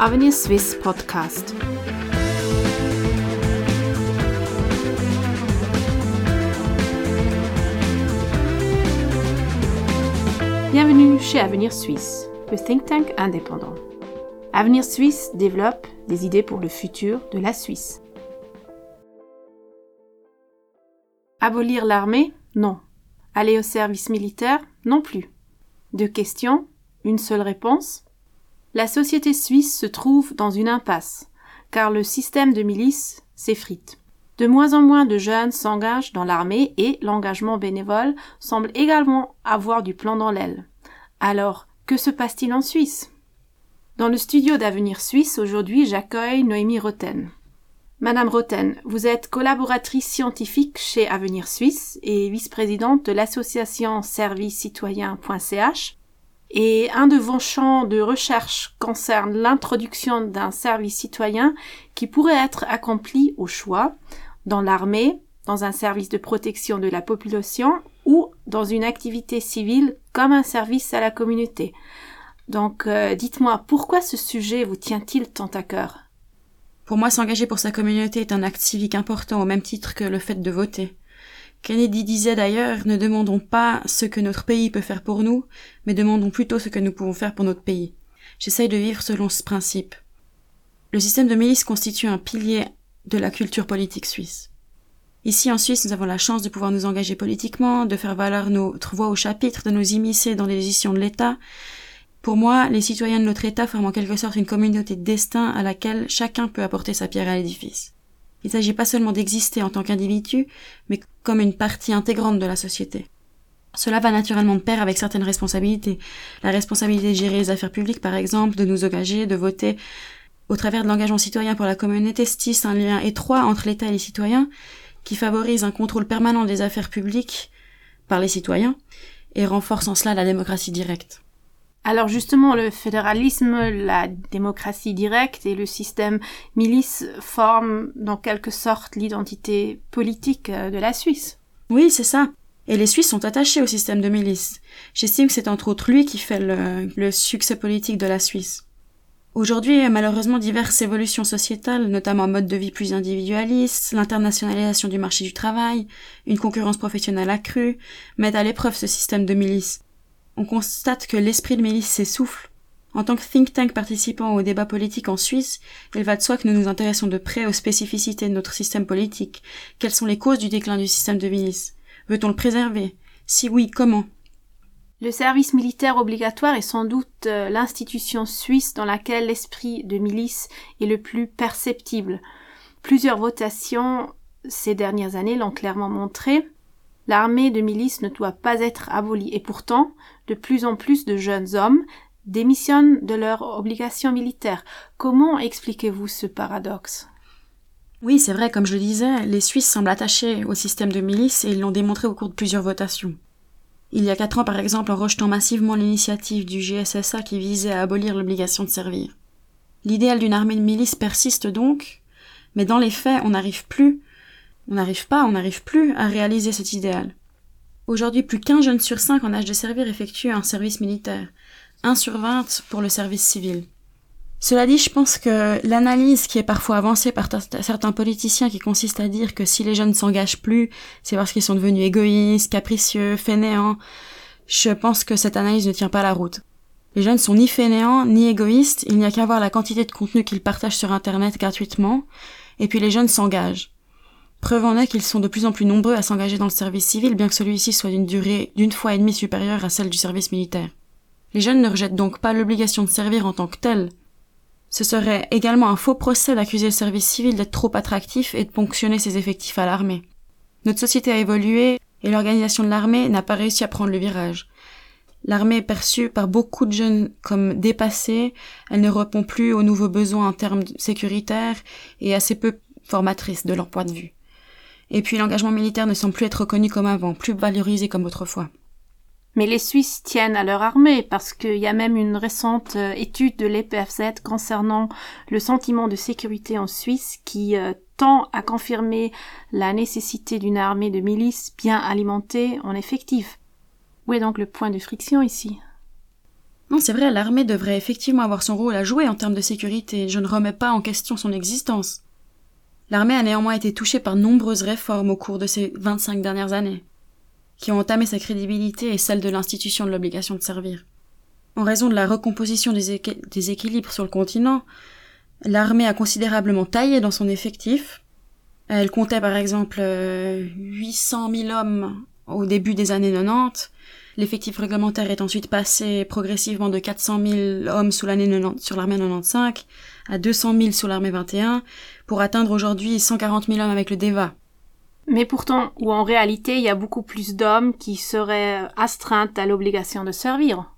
Avenir Swiss Podcast. Bienvenue chez Avenir Suisse, le think tank indépendant. Avenir Suisse développe des idées pour le futur de la Suisse. Abolir l'armée? Non. Aller au service militaire? Non plus. Deux questions, une seule réponse La société suisse se trouve dans une impasse, car le système de milice s'effrite. De moins en moins de jeunes s'engagent dans l'armée et l'engagement bénévole semble également avoir du plomb dans l'aile. Alors, que se passe-t-il en Suisse? Dans le studio d'Avenir Suisse, aujourd'hui, j'accueille Noémie Roten. Madame Roten, vous êtes collaboratrice scientifique chez Avenir Suisse et vice-présidente de l'association servicecitoyen.ch. Et un de vos champs de recherche concerne l'introduction d'un service citoyen qui pourrait être accompli au choix dans l'armée, dans un service de protection de la population ou dans une activité civile comme un service à la communauté. Donc euh, dites-moi, pourquoi ce sujet vous tient-il tant à cœur? Pour moi, s'engager pour sa communauté est un acte civique important au même titre que le fait de voter. Kennedy disait d'ailleurs, ne demandons pas ce que notre pays peut faire pour nous, mais demandons plutôt ce que nous pouvons faire pour notre pays. J'essaye de vivre selon ce principe. Le système de milice constitue un pilier de la culture politique suisse. Ici en Suisse, nous avons la chance de pouvoir nous engager politiquement, de faire valoir notre voix au chapitre, de nous immiscer dans les décisions de l'État, pour moi, les citoyens de notre État forment en quelque sorte une communauté de destin à laquelle chacun peut apporter sa pierre à l'édifice. Il s'agit pas seulement d'exister en tant qu'individu, mais comme une partie intégrante de la société. Cela va naturellement de pair avec certaines responsabilités. La responsabilité de gérer les affaires publiques, par exemple, de nous engager, de voter. Au travers de l'engagement citoyen pour la communauté, se un lien étroit entre l'État et les citoyens, qui favorise un contrôle permanent des affaires publiques par les citoyens, et renforce en cela la démocratie directe. Alors justement, le fédéralisme, la démocratie directe et le système milice forment dans quelque sorte l'identité politique euh, de la Suisse. Oui, c'est ça. Et les Suisses sont attachés au système de milice. J'estime que c'est entre autres lui qui fait le, succès politique de la Suisse. Aujourd'hui, malheureusement, diverses évolutions sociétales, notamment un mode de vie plus individualiste, l'internationalisation du marché du travail, une concurrence professionnelle accrue, mettent à l'épreuve ce système de milice on constate que l'esprit de milice s'essouffle. En tant que think tank participant au débat politique en Suisse, il va de soi que nous nous intéressons de près aux spécificités de notre système politique. Quelles sont les causes du déclin du système de milice Veut-on le préserver? Si oui, comment? Le service militaire obligatoire est sans doute euh, l'institution suisse dans laquelle l'esprit de milice est le plus perceptible. Plusieurs votations ces dernières années l'ont clairement montré. L'armée de milice ne doit pas être abolie et pourtant, de plus en plus de jeunes hommes démissionnent de leurs obligations militaires. Comment expliquez-vous ce paradoxe? Oui, c'est vrai, comme je le disais, les Suisses semblent attachés au système de milice et ils l'ont démontré au cours de plusieurs votations. Il y a quatre ans, par exemple, en rejetant massivement l'initiative du GSSA qui visait à abolir l'obligation de servir. L'idéal d'une armée de milice persiste donc, mais dans les faits, on n'arrive plus on n'arrive pas, on n'arrive plus à réaliser cet idéal. Aujourd'hui, plus qu'un jeune sur cinq en âge de servir effectue un service militaire. Un sur vingt pour le service civil. Cela dit, je pense que l'analyse qui est parfois avancée par certains politiciens qui consiste à dire que si les jeunes ne s'engagent plus, c'est parce qu'ils sont devenus égoïstes, capricieux, fainéants, je pense que cette analyse ne tient pas la route. Les jeunes sont ni fainéants, ni égoïstes, il n'y a qu'à voir la quantité de contenu qu'ils partagent sur Internet gratuitement, et puis les jeunes s'engagent. Preuve en est qu'ils sont de plus en plus nombreux à s'engager dans le service civil, bien que celui-ci soit d'une durée d'une fois et demie supérieure à celle du service militaire. Les jeunes ne rejettent donc pas l'obligation de servir en tant que telle. Ce serait également un faux procès d'accuser le service civil d'être trop attractif et de ponctionner ses effectifs à l'armée. Notre société a évolué et l'organisation de l'armée n'a pas réussi à prendre le virage. L'armée est perçue par beaucoup de jeunes comme dépassée, elle ne répond plus aux nouveaux besoins en termes sécuritaires et assez peu formatrice de leur point de vue. Et puis l'engagement militaire ne semble plus être reconnu comme avant, plus valorisé comme autrefois. Mais les Suisses tiennent à leur armée parce qu'il y a même une récente euh, étude de l'EPFZ concernant le sentiment de sécurité en Suisse qui euh, tend à confirmer la nécessité d'une armée de milices bien alimentée en effectif. Où est donc le point de friction ici? Non, c'est vrai, l'armée devrait effectivement avoir son rôle à jouer en termes de sécurité, je ne remets pas en question son existence. L'armée a néanmoins été touchée par nombreuses réformes au cours de ces 25 dernières années, qui ont entamé sa crédibilité et celle de l'institution de l'obligation de servir. En raison de la recomposition des, équilibres sur le continent, l'armée a considérablement taillé dans son effectif. Elle comptait par exemple 800 000 hommes au début des années 90. L'effectif réglementaire est ensuite passé progressivement de 400 000 hommes l'année sur l'armée 95 à 200 000 sous l'armée 21 pour atteindre aujourd'hui 140 000 hommes avec le DEVA. Mais pourtant, ou en réalité, il y a beaucoup plus d'hommes qui seraient astreints à l'obligation de servir.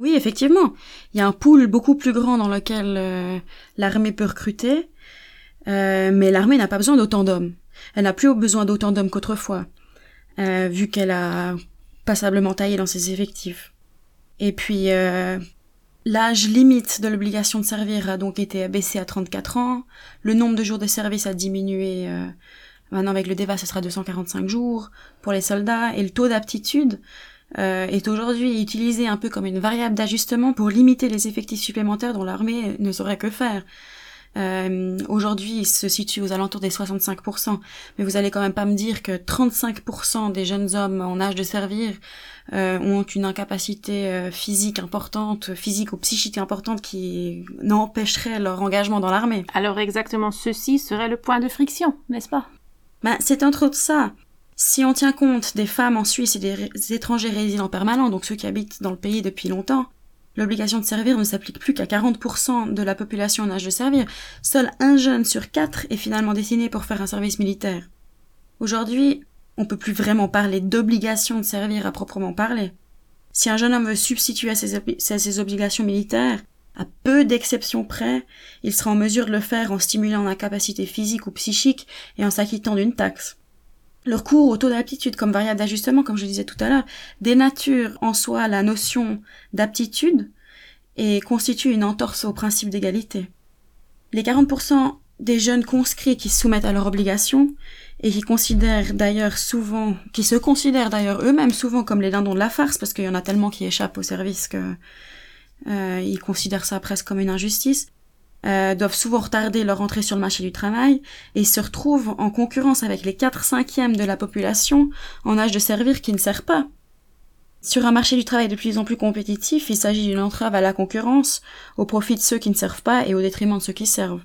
Oui, effectivement. Il y a un pool beaucoup plus grand dans lequel euh, l'armée peut recruter, euh, mais l'armée n'a pas besoin d'autant d'hommes. Elle n'a plus besoin d'autant d'hommes qu'autrefois, euh, vu qu'elle a passablement taillé dans ses effectifs. Et puis, L'âge limite de l'obligation de servir a donc été abaissé à 34 ans. Le nombre de jours de service a diminué. Euh, maintenant, avec le DEVA, ce sera 245 jours pour les soldats. Et le taux d'aptitude euh, est aujourd'hui utilisé un peu comme une variable d'ajustement pour limiter les effectifs supplémentaires dont l'armée ne saurait que faire. Euh, aujourd'hui, il se situe aux alentours des 65%, mais vous allez quand même pas me dire que 35% des jeunes hommes en âge de servir euh, ont une incapacité euh, physique importante, physique ou psychique importante qui n'empêcherait leur engagement dans l'armée. Alors exactement ceci serait le point de friction, n'est-ce pas? Ben, C'est entre autres ça. Si on tient compte des femmes en Suisse et des étrangers résidents permanents, donc ceux qui habitent dans le pays depuis longtemps, L'obligation de servir ne s'applique plus qu'à 40% de la population en âge de servir. Seul un jeune sur quatre est finalement destiné pour faire un service militaire. Aujourd'hui, on peut plus vraiment parler d'obligation de servir à proprement parler. Si un jeune homme veut substituer ses, ses obligations militaires, à peu d'exceptions près, il sera en mesure de le faire en stimulant la capacité physique ou psychique et en s'acquittant d'une taxe. Le recours au taux d'aptitude comme variable d'ajustement, comme je disais tout à l'heure, dénature en soi la notion d'aptitude et constitue une entorse au principe d'égalité. Les 40% des jeunes conscrits qui se soumettent à leurs obligations et qui considèrent d'ailleurs souvent, qui se considèrent d'ailleurs eux-mêmes souvent comme les dindons de la farce parce qu'il y en a tellement qui échappent au service que euh, ils considèrent ça presque comme une injustice. Euh, doivent souvent retarder leur entrée sur le marché du travail et se retrouvent en concurrence avec les 4 cinquièmes de la population en âge de servir qui ne sert pas. Sur un marché du travail de plus en plus compétitif, il s'agit d'une entrave à la concurrence au profit de ceux qui ne servent pas et au détriment de ceux qui servent.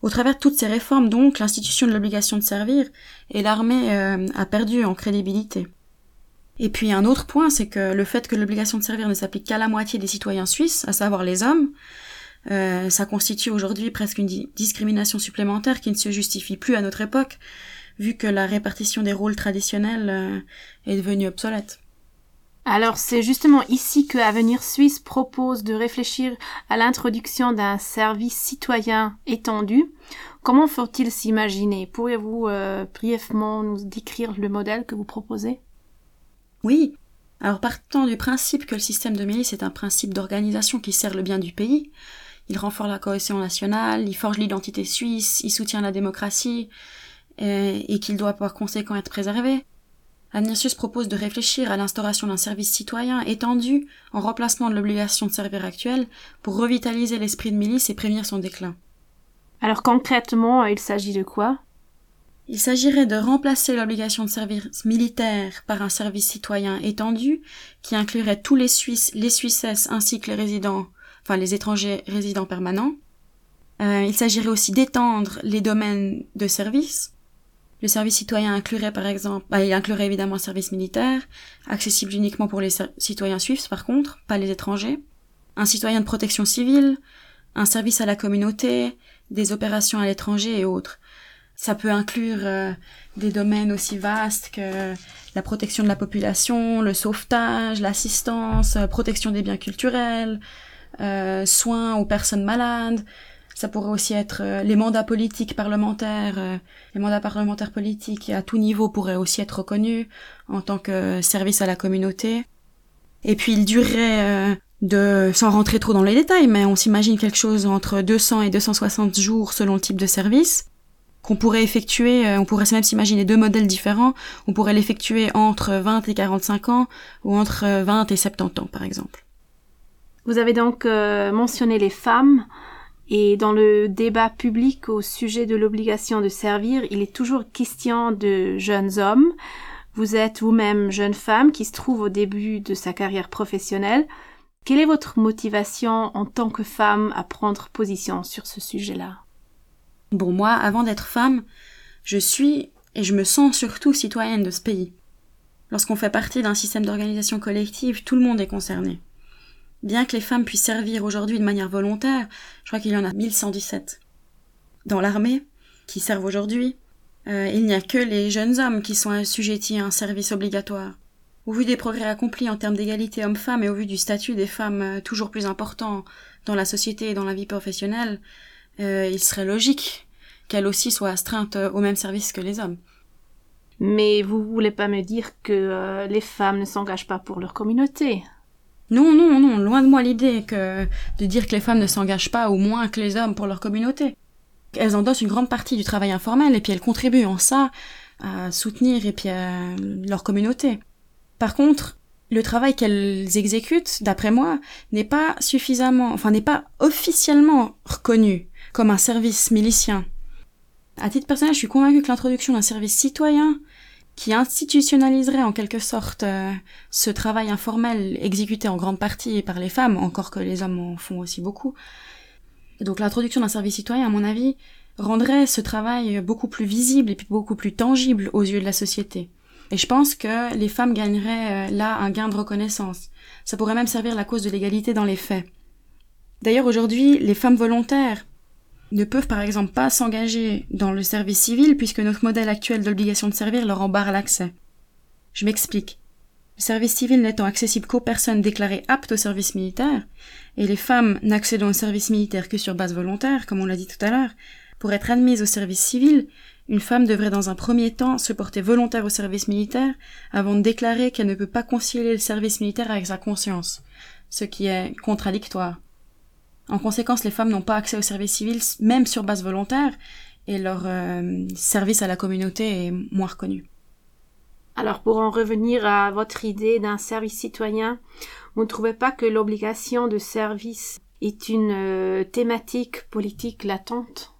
Au travers de toutes ces réformes, donc, l'institution de l'obligation de servir et l'armée euh, a perdu en crédibilité. Et puis un autre point, c'est que le fait que l'obligation de servir ne s'applique qu'à la moitié des citoyens suisses, à savoir les hommes, euh, ça constitue aujourd'hui presque une discrimination supplémentaire qui ne se justifie plus à notre époque, vu que la répartition des rôles traditionnels euh, est devenue obsolète. Alors c'est justement ici que Avenir Suisse propose de réfléchir à l'introduction d'un service citoyen étendu. Comment faut-il s'imaginer? Pourriez-vous euh, brièvement nous décrire le modèle que vous proposez? Oui. Alors partant du principe que le système de milice est un principe d'organisation qui sert le bien du pays, il renforce la cohésion nationale, il forge l'identité suisse, il soutient la démocratie, et, qu'il doit par conséquent être préservé. Suisse propose de réfléchir à l'instauration d'un service citoyen étendu en remplacement de l'obligation de servir actuelle pour revitaliser l'esprit de milice et prévenir son déclin. Alors concrètement, il s'agit de quoi? Il s'agirait de remplacer l'obligation de service militaire par un service citoyen étendu qui inclurait tous les Suisses, les Suissesses ainsi que les résidents enfin les étrangers résidents permanents. Euh, il s'agirait aussi d'étendre les domaines de service. Le service citoyen inclurait par exemple, bah, il inclurait évidemment un service militaire, accessible uniquement pour les citoyens suisses par contre, pas les étrangers, un citoyen de protection civile, un service à la communauté, des opérations à l'étranger et autres. Ça peut inclure euh, des domaines aussi vastes que la protection de la population, le sauvetage, l'assistance, euh, protection des biens culturels, euh, soins aux personnes malades. Ça pourrait aussi être euh, les mandats politiques parlementaires. Euh, les mandats parlementaires politiques à tout niveau pourraient aussi être reconnus en tant que service à la communauté. Et puis il durerait de, sans rentrer trop dans les détails, mais on s'imagine quelque chose entre 200 et 260 jours selon le type de service qu'on pourrait effectuer, on pourrait même s'imaginer deux modèles différents, on pourrait l'effectuer entre 20 et 45 ans ou entre 20 et 70 ans par exemple. Vous avez donc euh, mentionné les femmes et dans le débat public au sujet de l'obligation de servir, il est toujours question de jeunes hommes. Vous êtes vous-même jeune femme qui se trouve au début de sa carrière professionnelle. Quelle est votre motivation en tant que femme à prendre position sur ce sujet-là? Bon, moi, avant d'être femme, je suis et je me sens surtout citoyenne de ce pays. Lorsqu'on fait partie d'un système d'organisation collective, tout le monde est concerné. Bien que les femmes puissent servir aujourd'hui de manière volontaire, je crois qu'il y en a 1117. Dans l'armée, qui servent aujourd'hui, euh, il n'y a que les jeunes hommes qui sont assujettis à un service obligatoire. Au vu des progrès accomplis en termes d'égalité homme-femme et au vu du statut des femmes euh, toujours plus important dans la société et dans la vie professionnelle, euh, il serait logique qu'elles aussi soient astreintes au même service que les hommes. Mais vous voulez pas me dire que les femmes ne s'engagent pas pour leur communauté? Non, non, non, loin de moi l'idée que de dire que les femmes ne s'engagent pas au moins que les hommes pour leur communauté. Elles endossent une grande partie du travail informel et puis elles contribuent en ça à soutenir et puis leur communauté. Par contre, le travail qu'elles exécutent, d'après moi, n'est pas suffisamment, enfin n'est pas officiellement reconnu comme un service milicien. À titre personnel, je suis convaincue que l'introduction d'un service citoyen qui institutionnaliserait en quelque sorte euh, ce travail informel exécuté en grande partie par les femmes, encore que les hommes en font aussi beaucoup. Donc l'introduction d'un service citoyen, à mon avis, rendrait ce travail beaucoup plus visible et beaucoup plus tangible aux yeux de la société. Et je pense que les femmes gagneraient euh, là un gain de reconnaissance. Ça pourrait même servir la cause de l'égalité dans les faits. D'ailleurs aujourd'hui, les femmes volontaires ne peuvent par exemple pas s'engager dans le service civil puisque notre modèle actuel d'obligation de servir leur embarre l'accès. Je m'explique. Le service civil n'étant accessible qu'aux personnes déclarées aptes au service militaire, et les femmes n'accédant au service militaire que sur base volontaire, comme on l'a dit tout à l'heure, pour être admise au service civil, une femme devrait dans un premier temps se porter volontaire au service militaire avant de déclarer qu'elle ne peut pas concilier le service militaire avec sa conscience, ce qui est contradictoire. En conséquence, les femmes n'ont pas accès au service civil, même sur base volontaire, et leur euh, service à la communauté est moins reconnu. Alors pour en revenir à votre idée d'un service citoyen, vous ne trouvez pas que l'obligation de service est une euh, thématique politique latente?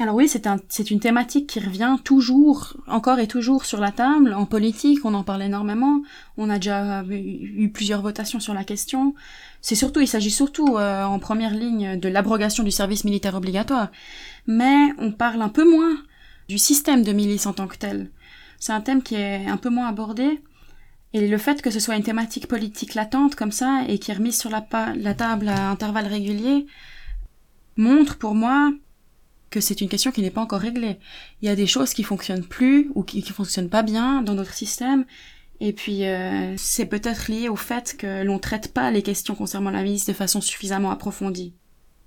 Alors oui, c'est un, une thématique qui revient toujours, encore et toujours sur la table. En politique, on en parle énormément. On a déjà eu plusieurs votations sur la question. C'est surtout, il s'agit surtout euh, en première ligne de l'abrogation du service militaire obligatoire. Mais on parle un peu moins du système de milice en tant que tel. C'est un thème qui est un peu moins abordé. Et le fait que ce soit une thématique politique latente comme ça et qui est remise sur la, la table à intervalles réguliers montre pour moi que c'est une question qui n'est pas encore réglée. Il y a des choses qui fonctionnent plus ou qui, qui fonctionnent pas bien dans notre système. Et puis euh, c'est peut-être lié au fait que l'on traite pas les questions concernant la milice de façon suffisamment approfondie.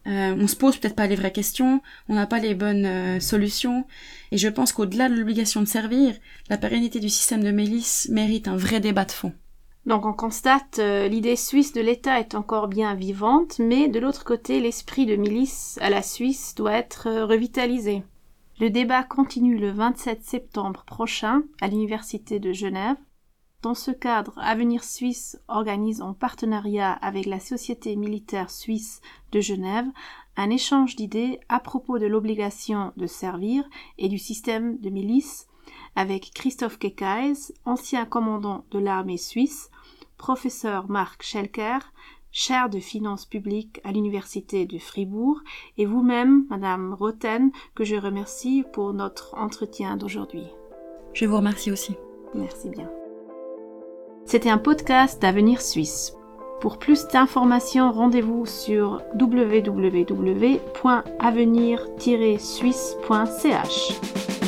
Euh, on se pose peut-être pas les vraies questions, on n'a pas les bonnes euh, solutions, et je pense qu'au-delà de l'obligation de servir, la pérennité du système de milice mérite un vrai débat de fond. Donc on constate euh, l'idée suisse de l'État est encore bien vivante, mais de l'autre côté l'esprit de milice à la Suisse doit être euh, revitalisé. Le débat continue le 27 septembre prochain à l'Université de Genève. Dans ce cadre, Avenir Suisse organise en partenariat avec la Société militaire suisse de Genève un échange d'idées à propos de l'obligation de servir et du système de milice avec Christophe Kekais, ancien commandant de l'armée suisse, professeur Marc Schelker, chaire de finances publiques à l'université de Fribourg, et vous-même, Madame Roten, que je remercie pour notre entretien d'aujourd'hui. Je vous remercie aussi. Merci bien. C'était un podcast d'Avenir Suisse. Pour plus d'informations, rendez-vous sur www.avenir-suisse.ch.